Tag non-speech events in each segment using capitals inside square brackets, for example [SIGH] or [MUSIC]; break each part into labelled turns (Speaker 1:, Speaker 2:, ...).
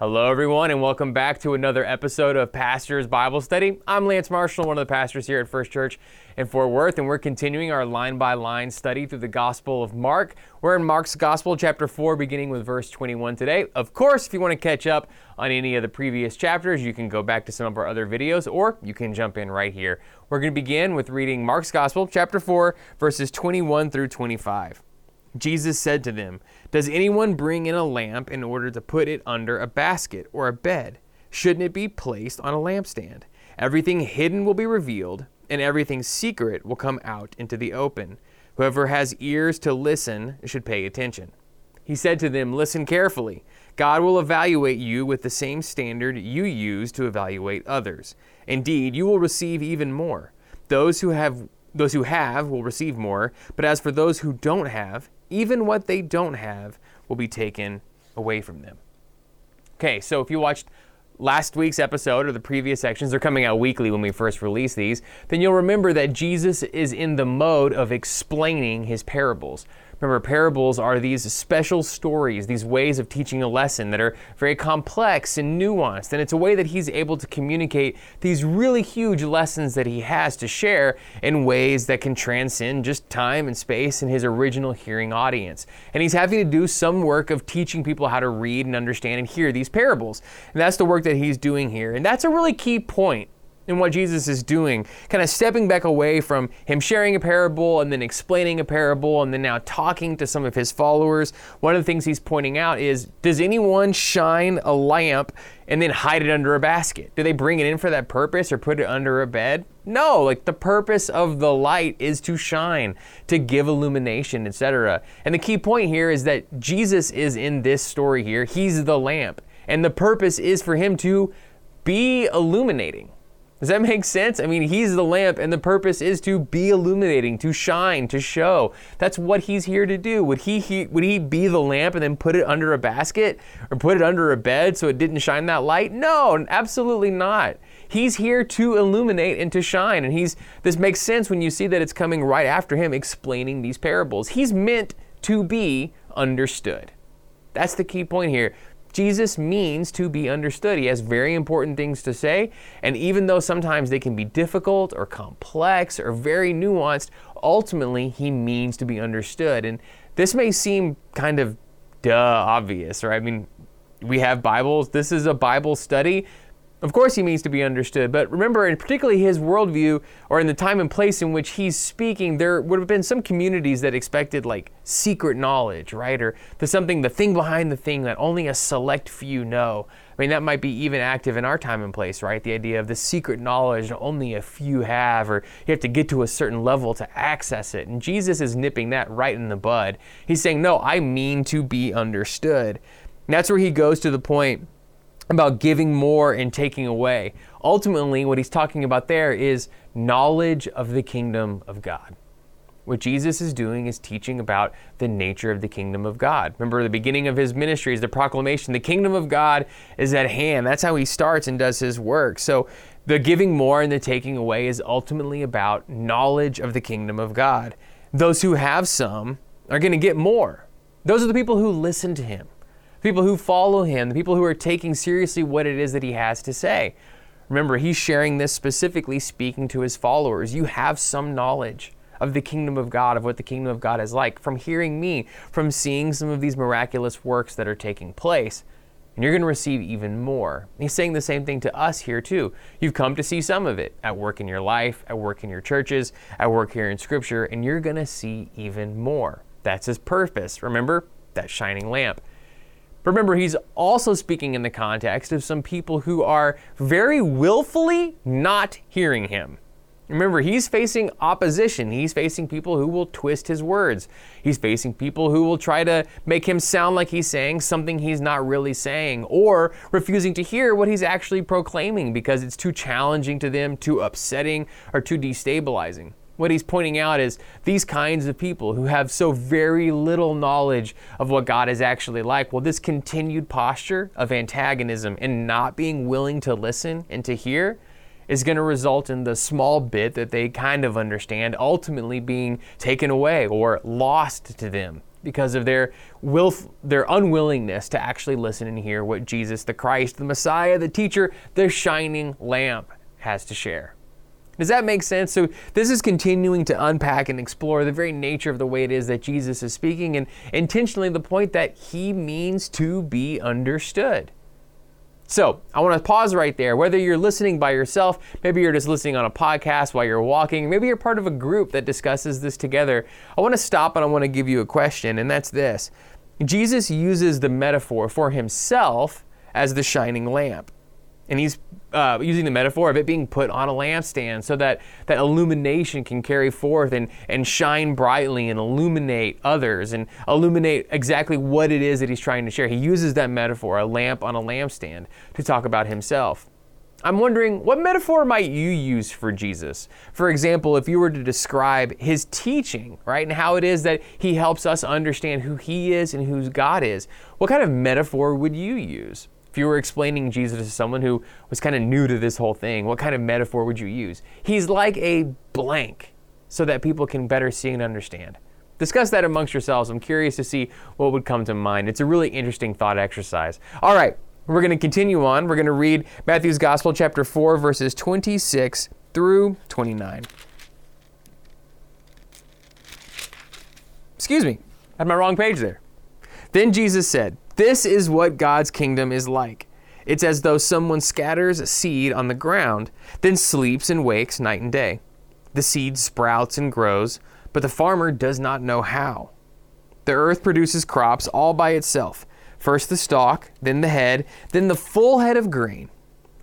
Speaker 1: Hello, everyone, and welcome back to another episode of Pastor's Bible Study. I'm Lance Marshall, one of the pastors here at First Church in Fort Worth, and we're continuing our line by line study through the Gospel of Mark. We're in Mark's Gospel, chapter 4, beginning with verse 21 today. Of course, if you want to catch up on any of the previous chapters, you can go back to some of our other videos, or you can jump in right here. We're going to begin with reading Mark's Gospel, chapter 4, verses 21 through 25. Jesus said to them, Does anyone bring in a lamp in order to put it under a basket or a bed? Shouldn't it be placed on a lampstand? Everything hidden will be revealed, and everything secret will come out into the open. Whoever has ears to listen should pay attention. He said to them, Listen carefully. God will evaluate you with the same standard you use to evaluate others. Indeed, you will receive even more. Those who have those who have will receive more, but as for those who don't have, even what they don't have will be taken away from them. Okay, so if you watched last week's episode or the previous sections, they're coming out weekly when we first release these, then you'll remember that Jesus is in the mode of explaining his parables. Remember, parables are these special stories, these ways of teaching a lesson that are very complex and nuanced. And it's a way that he's able to communicate these really huge lessons that he has to share in ways that can transcend just time and space and his original hearing audience. And he's having to do some work of teaching people how to read and understand and hear these parables. And that's the work that he's doing here. And that's a really key point in what Jesus is doing, kind of stepping back away from him sharing a parable and then explaining a parable and then now talking to some of his followers. One of the things he's pointing out is Does anyone shine a lamp and then hide it under a basket? Do they bring it in for that purpose or put it under a bed? No, like the purpose of the light is to shine, to give illumination, etc. And the key point here is that Jesus is in this story here. He's the lamp. And the purpose is for him to be illuminating. Does that make sense? I mean, he's the lamp, and the purpose is to be illuminating, to shine, to show. That's what he's here to do. Would he, he would he be the lamp and then put it under a basket or put it under a bed so it didn't shine that light? No, absolutely not. He's here to illuminate and to shine, and he's this makes sense when you see that it's coming right after him explaining these parables. He's meant to be understood. That's the key point here. Jesus means to be understood. He has very important things to say, and even though sometimes they can be difficult or complex or very nuanced, ultimately he means to be understood. And this may seem kind of duh obvious, right? I mean, we have Bibles. This is a Bible study. Of course, he means to be understood, but remember, in particularly his worldview, or in the time and place in which he's speaking, there would have been some communities that expected like secret knowledge, right? Or the something, the thing behind the thing that only a select few know. I mean, that might be even active in our time and place, right? The idea of the secret knowledge only a few have, or you have to get to a certain level to access it. And Jesus is nipping that right in the bud. He's saying, No, I mean to be understood. And that's where he goes to the point about giving more and taking away. Ultimately, what he's talking about there is knowledge of the kingdom of God. What Jesus is doing is teaching about the nature of the kingdom of God. Remember, the beginning of his ministry is the proclamation the kingdom of God is at hand. That's how he starts and does his work. So, the giving more and the taking away is ultimately about knowledge of the kingdom of God. Those who have some are going to get more. Those are the people who listen to him people who follow him, the people who are taking seriously what it is that he has to say. Remember, he's sharing this specifically speaking to his followers. You have some knowledge of the kingdom of God, of what the kingdom of God is like, from hearing me, from seeing some of these miraculous works that are taking place. And you're going to receive even more. He's saying the same thing to us here, too. You've come to see some of it at work in your life, at work in your churches, at work here in Scripture, and you're going to see even more. That's his purpose. Remember that shining lamp. Remember, he's also speaking in the context of some people who are very willfully not hearing him. Remember, he's facing opposition. He's facing people who will twist his words. He's facing people who will try to make him sound like he's saying something he's not really saying, or refusing to hear what he's actually proclaiming because it's too challenging to them, too upsetting, or too destabilizing. What he's pointing out is these kinds of people who have so very little knowledge of what God is actually like. Well, this continued posture of antagonism and not being willing to listen and to hear is going to result in the small bit that they kind of understand ultimately being taken away or lost to them because of their will, their unwillingness to actually listen and hear what Jesus, the Christ, the Messiah, the teacher, the shining lamp has to share. Does that make sense? So, this is continuing to unpack and explore the very nature of the way it is that Jesus is speaking, and intentionally the point that he means to be understood. So, I want to pause right there. Whether you're listening by yourself, maybe you're just listening on a podcast while you're walking, maybe you're part of a group that discusses this together. I want to stop and I want to give you a question, and that's this Jesus uses the metaphor for himself as the shining lamp. And he's uh, using the metaphor of it being put on a lampstand so that that illumination can carry forth and, and shine brightly and illuminate others and illuminate exactly what it is that he's trying to share. He uses that metaphor, a lamp on a lampstand, to talk about himself. I'm wondering what metaphor might you use for Jesus? For example, if you were to describe his teaching, right, and how it is that he helps us understand who he is and who God is, what kind of metaphor would you use? If you were explaining Jesus to someone who was kind of new to this whole thing, what kind of metaphor would you use? He's like a blank so that people can better see and understand. Discuss that amongst yourselves. I'm curious to see what would come to mind. It's a really interesting thought exercise. All right, we're going to continue on. We're going to read Matthew's Gospel, chapter 4, verses 26 through 29. Excuse me, I had my wrong page there. Then Jesus said, this is what God's kingdom is like. It's as though someone scatters a seed on the ground, then sleeps and wakes night and day. The seed sprouts and grows, but the farmer does not know how. The earth produces crops all by itself first the stalk, then the head, then the full head of grain.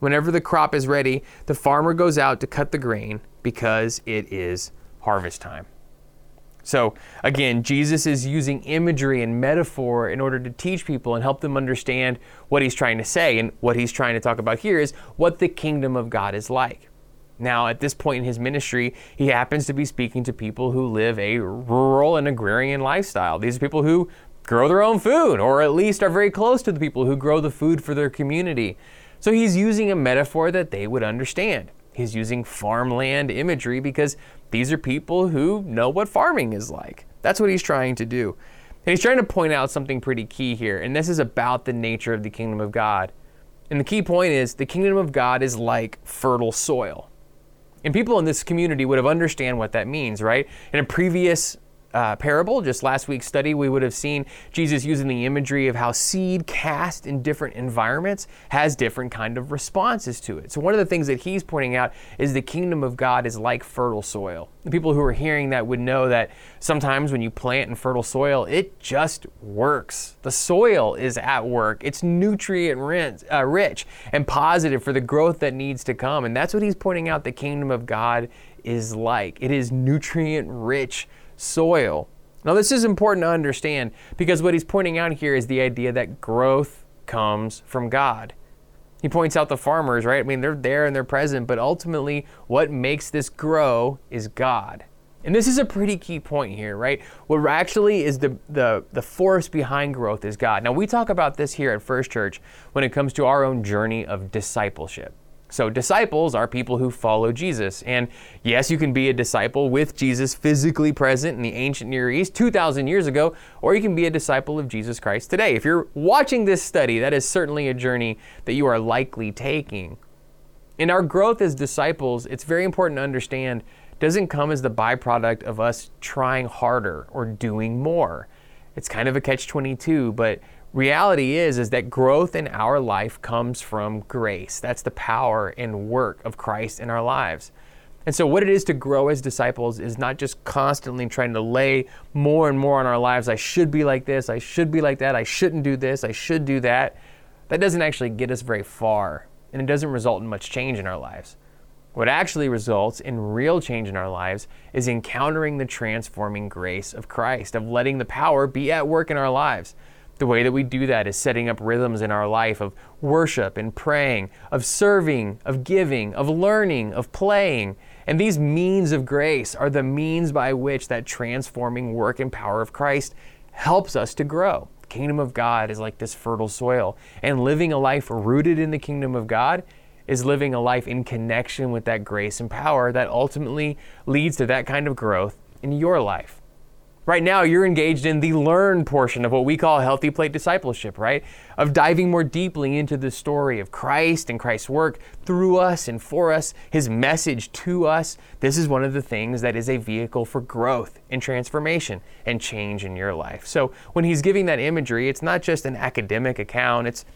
Speaker 1: Whenever the crop is ready, the farmer goes out to cut the grain because it is harvest time. So, again, Jesus is using imagery and metaphor in order to teach people and help them understand what he's trying to say. And what he's trying to talk about here is what the kingdom of God is like. Now, at this point in his ministry, he happens to be speaking to people who live a rural and agrarian lifestyle. These are people who grow their own food, or at least are very close to the people who grow the food for their community. So he's using a metaphor that they would understand. He's using farmland imagery because these are people who know what farming is like. That's what he's trying to do. And he's trying to point out something pretty key here, and this is about the nature of the kingdom of God. And the key point is the kingdom of God is like fertile soil. And people in this community would have understand what that means, right? In a previous uh, parable, just last week's study, we would have seen Jesus using the imagery of how seed cast in different environments has different kind of responses to it. So one of the things that he's pointing out is the kingdom of God is like fertile soil. The people who are hearing that would know that sometimes when you plant in fertile soil, it just works. The soil is at work. It's nutrient rich, uh, rich and positive for the growth that needs to come. And that's what he's pointing out the kingdom of God is like. It is nutrient rich soil. Now, this is important to understand because what he's pointing out here is the idea that growth comes from God. He points out the farmers, right? I mean, they're there and they're present, but ultimately, what makes this grow is God. And this is a pretty key point here, right? What actually is the, the, the force behind growth is God. Now, we talk about this here at First Church when it comes to our own journey of discipleship. So, disciples are people who follow Jesus. And yes, you can be a disciple with Jesus physically present in the ancient Near East 2,000 years ago, or you can be a disciple of Jesus Christ today. If you're watching this study, that is certainly a journey that you are likely taking. And our growth as disciples, it's very important to understand doesn't come as the byproduct of us trying harder or doing more. It's kind of a catch 22, but reality is is that growth in our life comes from grace. That's the power and work of Christ in our lives. And so what it is to grow as disciples is not just constantly trying to lay more and more on our lives. I should be like this, I should be like that, I shouldn't do this, I should do that. That doesn't actually get us very far, and it doesn't result in much change in our lives. What actually results in real change in our lives is encountering the transforming grace of Christ, of letting the power be at work in our lives. The way that we do that is setting up rhythms in our life of worship and praying, of serving, of giving, of learning, of playing. And these means of grace are the means by which that transforming work and power of Christ helps us to grow. The kingdom of God is like this fertile soil, and living a life rooted in the kingdom of God is living a life in connection with that grace and power that ultimately leads to that kind of growth in your life. Right now, you're engaged in the learn portion of what we call healthy plate discipleship, right? Of diving more deeply into the story of Christ and Christ's work through us and for us, his message to us. This is one of the things that is a vehicle for growth and transformation and change in your life. So when he's giving that imagery, it's not just an academic account, it's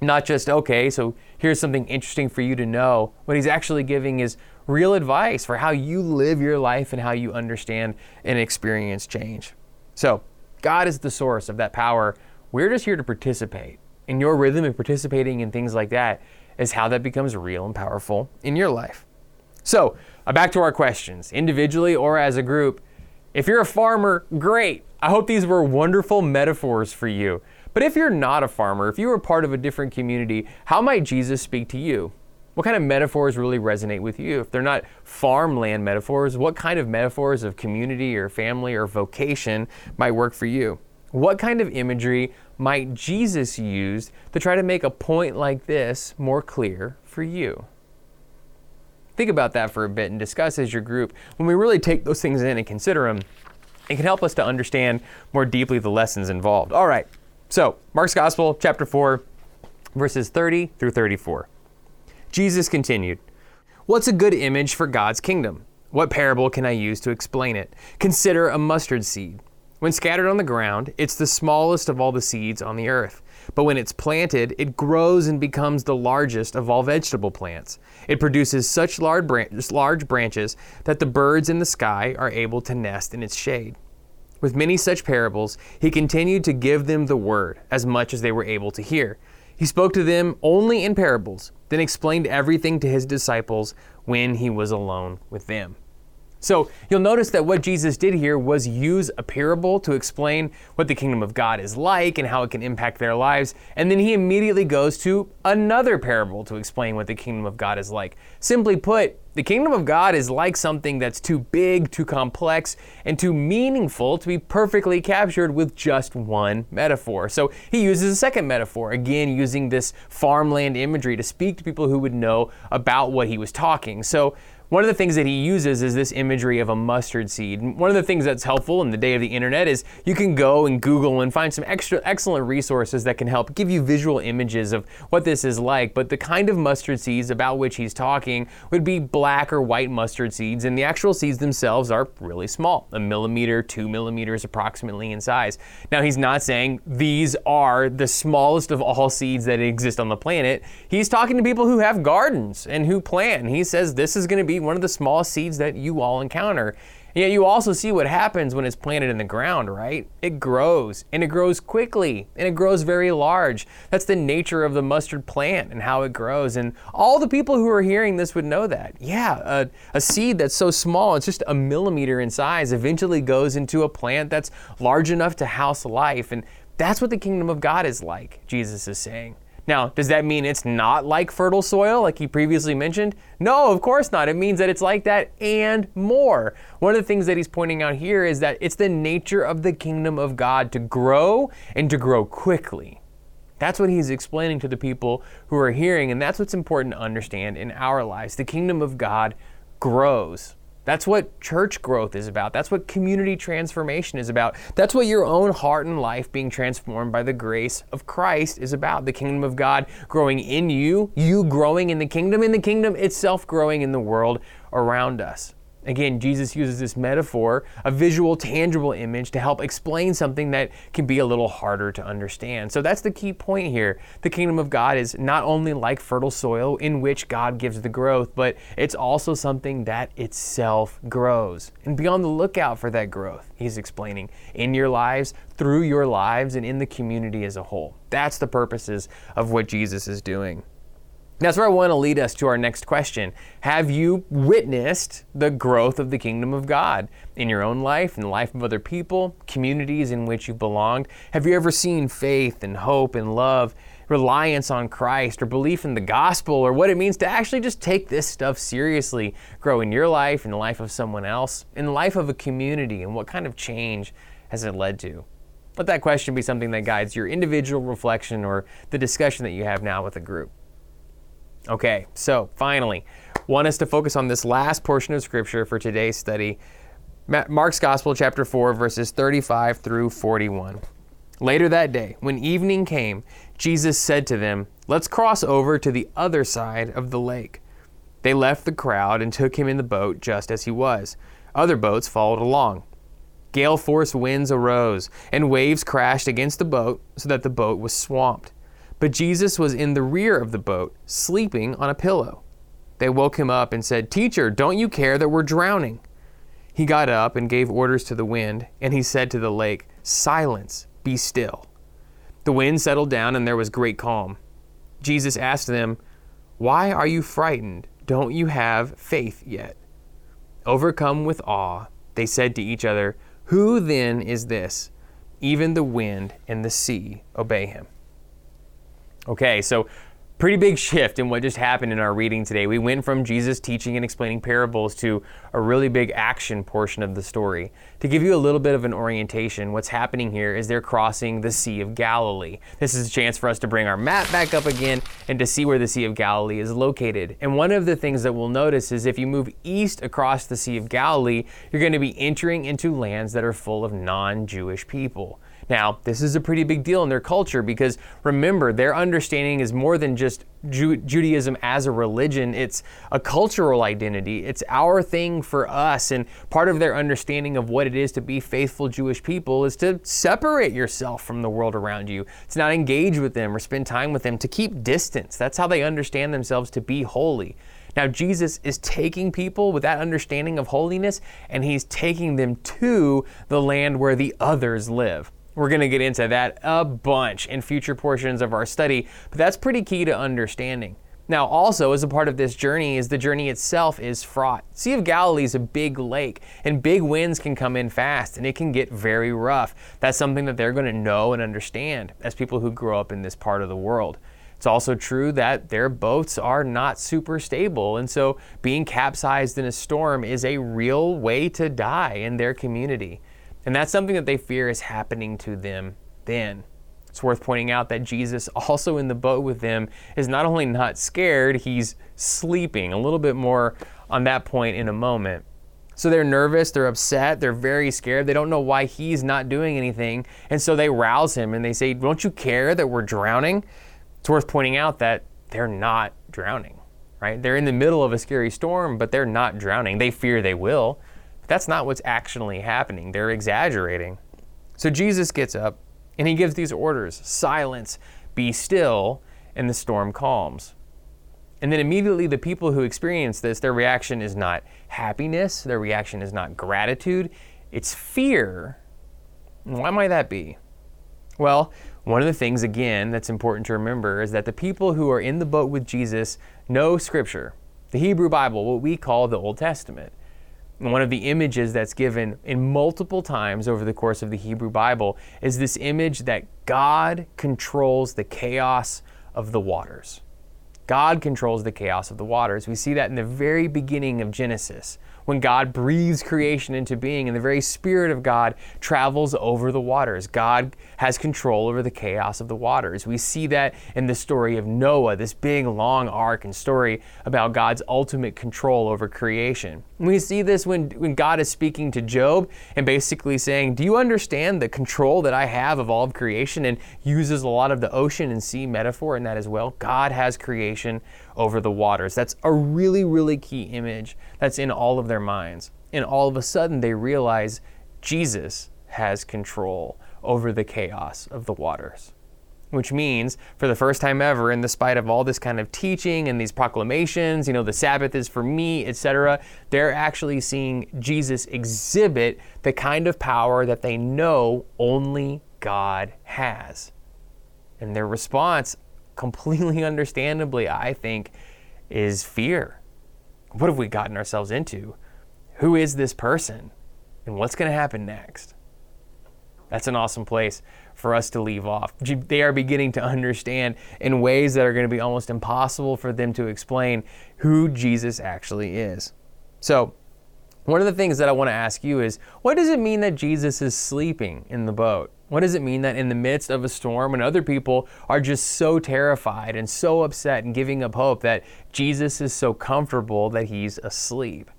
Speaker 1: not just, okay, so here's something interesting for you to know. What he's actually giving is real advice for how you live your life and how you understand and experience change. So, God is the source of that power. We're just here to participate. And your rhythm of participating in things like that is how that becomes real and powerful in your life. So, uh, back to our questions, individually or as a group. If you're a farmer, great. I hope these were wonderful metaphors for you. But if you're not a farmer, if you were part of a different community, how might Jesus speak to you? What kind of metaphors really resonate with you? If they're not farmland metaphors, what kind of metaphors of community or family or vocation might work for you? What kind of imagery might Jesus use to try to make a point like this more clear for you? Think about that for a bit and discuss as your group. When we really take those things in and consider them, it can help us to understand more deeply the lessons involved. All right, so Mark's Gospel, chapter 4, verses 30 through 34. Jesus continued, What's a good image for God's kingdom? What parable can I use to explain it? Consider a mustard seed. When scattered on the ground, it's the smallest of all the seeds on the earth. But when it's planted, it grows and becomes the largest of all vegetable plants. It produces such large, branches that the birds in the sky are able to nest in its shade. With many such parables, he continued to give them the word as much as they were able to hear. He spoke to them only in parables, then explained everything to his disciples when he was alone with them. So you'll notice that what Jesus did here was use a parable to explain what the kingdom of God is like and how it can impact their lives. And then he immediately goes to another parable to explain what the kingdom of God is like. Simply put, the kingdom of God is like something that's too big, too complex, and too meaningful to be perfectly captured with just one metaphor. So he uses a second metaphor, again using this farmland imagery to speak to people who would know about what he was talking. So one of the things that he uses is this imagery of a mustard seed. One of the things that's helpful in the day of the internet is you can go and Google and find some extra excellent resources that can help give you visual images of what this is like. But the kind of mustard seeds about which he's talking would be black or white mustard seeds, and the actual seeds themselves are really small, a millimeter, two millimeters approximately in size. Now he's not saying these are the smallest of all seeds that exist on the planet. He's talking to people who have gardens and who plant. He says this is going to be one of the smallest seeds that you all encounter. And yet you also see what happens when it's planted in the ground, right? It grows, and it grows quickly, and it grows very large. That's the nature of the mustard plant and how it grows. And all the people who are hearing this would know that. Yeah, a, a seed that's so small, it's just a millimeter in size, eventually goes into a plant that's large enough to house life. And that's what the kingdom of God is like, Jesus is saying. Now, does that mean it's not like fertile soil, like he previously mentioned? No, of course not. It means that it's like that and more. One of the things that he's pointing out here is that it's the nature of the kingdom of God to grow and to grow quickly. That's what he's explaining to the people who are hearing, and that's what's important to understand in our lives. The kingdom of God grows. That's what church growth is about. That's what community transformation is about. That's what your own heart and life being transformed by the grace of Christ is about. The kingdom of God growing in you, you growing in the kingdom, and the kingdom itself growing in the world around us. Again, Jesus uses this metaphor, a visual, tangible image, to help explain something that can be a little harder to understand. So that's the key point here. The kingdom of God is not only like fertile soil in which God gives the growth, but it's also something that itself grows. And be on the lookout for that growth, he's explaining, in your lives, through your lives, and in the community as a whole. That's the purposes of what Jesus is doing. That's where I want to lead us to our next question. Have you witnessed the growth of the kingdom of God in your own life, in the life of other people, communities in which you've belonged? Have you ever seen faith and hope and love, reliance on Christ, or belief in the gospel, or what it means to actually just take this stuff seriously, grow in your life, in the life of someone else, in the life of a community, and what kind of change has it led to? Let that question be something that guides your individual reflection or the discussion that you have now with a group. Okay, so finally, want us to focus on this last portion of Scripture for today's study. Mark's Gospel, chapter 4, verses 35 through 41. Later that day, when evening came, Jesus said to them, Let's cross over to the other side of the lake. They left the crowd and took him in the boat just as he was. Other boats followed along. Gale force winds arose, and waves crashed against the boat so that the boat was swamped. But Jesus was in the rear of the boat, sleeping on a pillow. They woke him up and said, Teacher, don't you care that we're drowning? He got up and gave orders to the wind, and he said to the lake, Silence, be still. The wind settled down, and there was great calm. Jesus asked them, Why are you frightened? Don't you have faith yet? Overcome with awe, they said to each other, Who then is this? Even the wind and the sea obey him. Okay, so pretty big shift in what just happened in our reading today. We went from Jesus teaching and explaining parables to a really big action portion of the story. To give you a little bit of an orientation, what's happening here is they're crossing the Sea of Galilee. This is a chance for us to bring our map back up again and to see where the Sea of Galilee is located. And one of the things that we'll notice is if you move east across the Sea of Galilee, you're going to be entering into lands that are full of non Jewish people. Now, this is a pretty big deal in their culture because remember, their understanding is more than just Ju- Judaism as a religion, it's a cultural identity. It's our thing for us. And part of their understanding of what it is to be faithful Jewish people is to separate yourself from the world around you, to not engage with them or spend time with them, to keep distance. That's how they understand themselves to be holy. Now, Jesus is taking people with that understanding of holiness and he's taking them to the land where the others live. We're going to get into that a bunch in future portions of our study, but that's pretty key to understanding. Now, also, as a part of this journey, is the journey itself is fraught. Sea of Galilee is a big lake, and big winds can come in fast, and it can get very rough. That's something that they're going to know and understand as people who grow up in this part of the world. It's also true that their boats are not super stable, and so being capsized in a storm is a real way to die in their community. And that's something that they fear is happening to them then. It's worth pointing out that Jesus, [LAUGHS] also in the boat with them, is not only not scared, he's sleeping. A little bit more on that point in a moment. So they're nervous, they're upset, they're very scared. They don't know why he's not doing anything. And so they rouse him and they say, Don't you care that we're drowning? It's worth pointing out that they're not drowning, right? They're in the middle of a scary storm, but they're not drowning. They fear they will. That's not what's actually happening. They're exaggerating. So Jesus gets up and he gives these orders silence, be still, and the storm calms. And then immediately, the people who experience this, their reaction is not happiness, their reaction is not gratitude, it's fear. Why might that be? Well, one of the things, again, that's important to remember is that the people who are in the boat with Jesus know Scripture, the Hebrew Bible, what we call the Old Testament one of the images that's given in multiple times over the course of the Hebrew Bible is this image that God controls the chaos of the waters. God controls the chaos of the waters. We see that in the very beginning of Genesis when God breathes creation into being and the very Spirit of God travels over the waters. God has control over the chaos of the waters. We see that in the story of Noah, this big, long arc and story about God's ultimate control over creation. We see this when, when God is speaking to Job and basically saying, Do you understand the control that I have of all of creation? And uses a lot of the ocean and sea metaphor in that as well. God has creation over the waters. That's a really, really key image that's in all of their minds. And all of a sudden, they realize Jesus has control over the chaos of the waters. Which means, for the first time ever, in the spite of all this kind of teaching and these proclamations, you know, the Sabbath is for me, etc., they're actually seeing Jesus exhibit the kind of power that they know only God has. And their response, completely [LAUGHS] understandably, I think, is fear. What have we gotten ourselves into? Who is this person? And what's going to happen next? That's an awesome place for us to leave off. They are beginning to understand in ways that are going to be almost impossible for them to explain who Jesus actually is. So, one of the things that I want to ask you is what does it mean that Jesus is sleeping in the boat? What does it mean that in the midst of a storm when other people are just so terrified and so upset and giving up hope that Jesus is so comfortable that he's asleep?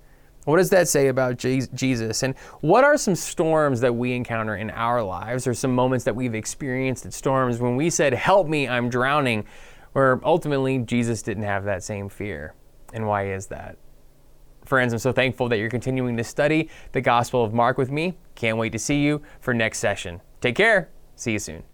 Speaker 1: What does that say about Jesus? And what are some storms that we encounter in our lives, or some moments that we've experienced at storms when we said, Help me, I'm drowning, where ultimately Jesus didn't have that same fear? And why is that? Friends, I'm so thankful that you're continuing to study the Gospel of Mark with me. Can't wait to see you for next session. Take care. See you soon.